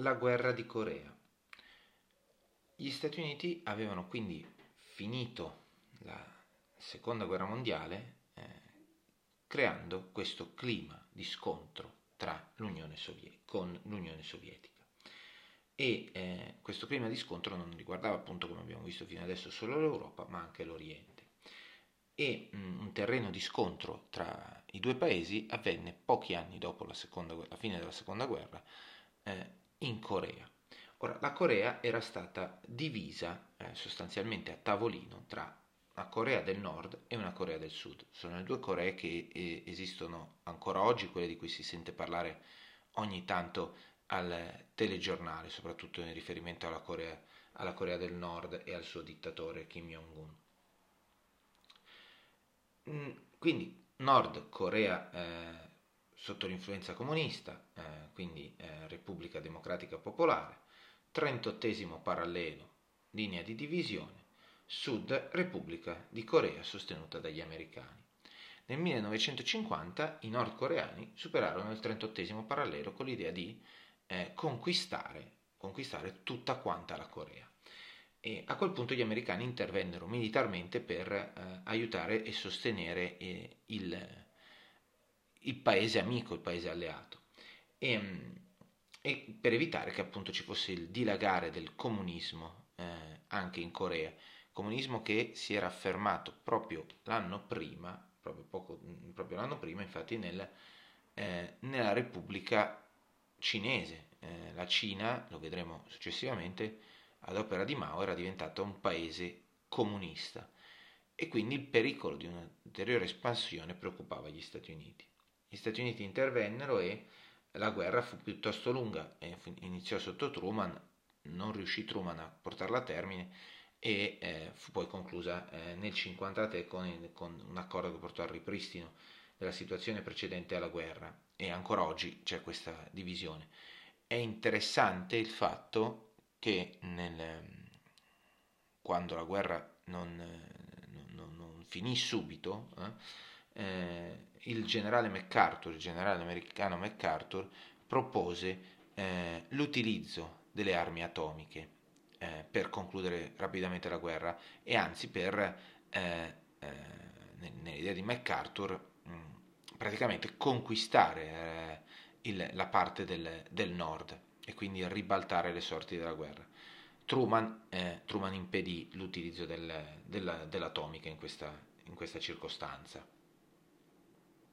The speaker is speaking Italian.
La guerra di Corea. Gli Stati Uniti avevano quindi finito la seconda guerra mondiale eh, creando questo clima di scontro l'Unione Soviet- con l'Unione Sovietica. E eh, questo clima di scontro non riguardava appunto, come abbiamo visto fino adesso, solo l'Europa, ma anche l'Oriente e mm, un terreno di scontro tra i due paesi avvenne pochi anni dopo la, seconda, la fine della seconda guerra eh, in Corea. Ora, la Corea era stata divisa eh, sostanzialmente a tavolino tra una Corea del Nord e una Corea del Sud. Sono le due Coree che eh, esistono ancora oggi, quelle di cui si sente parlare ogni tanto al telegiornale, soprattutto in riferimento alla Corea, alla Corea del Nord e al suo dittatore Kim Jong-un. Mm, quindi Nord Corea eh, sotto l'influenza comunista, eh, quindi eh, Repubblica Democratica Popolare, 38 parallelo, linea di divisione, Sud Repubblica di Corea sostenuta dagli americani. Nel 1950 i nordcoreani superarono il 38 parallelo con l'idea di eh, conquistare, conquistare tutta quanta la Corea. E a quel punto gli americani intervennero militarmente per eh, aiutare e sostenere eh, il, il, paese amico, il paese alleato. E, mm, e, per evitare che appunto ci fosse il dilagare del comunismo eh, anche in Corea, comunismo che si era affermato proprio l'anno prima, proprio, poco, proprio l'anno prima infatti nel, eh, nella Repubblica cinese. Eh, la Cina, lo vedremo successivamente, ad opera di Mao era diventato un paese comunista e quindi il pericolo di un'ulteriore espansione preoccupava gli Stati Uniti. Gli Stati Uniti intervennero e la guerra fu piuttosto lunga, iniziò sotto Truman, non riuscì Truman a portarla a termine e eh, fu poi conclusa eh, nel 1953 con, con un accordo che portò al ripristino della situazione precedente alla guerra e ancora oggi c'è questa divisione. È interessante il fatto che nel, quando la guerra non, non, non finì subito, eh, eh, il generale MacArthur, il generale americano MacArthur, propose eh, l'utilizzo delle armi atomiche eh, per concludere rapidamente la guerra e anzi per, eh, eh, nell'idea di MacArthur, mh, praticamente conquistare il, la parte del, del nord e quindi ribaltare le sorti della guerra. Truman, eh, Truman impedì l'utilizzo del, della, dell'atomica in questa, in questa circostanza.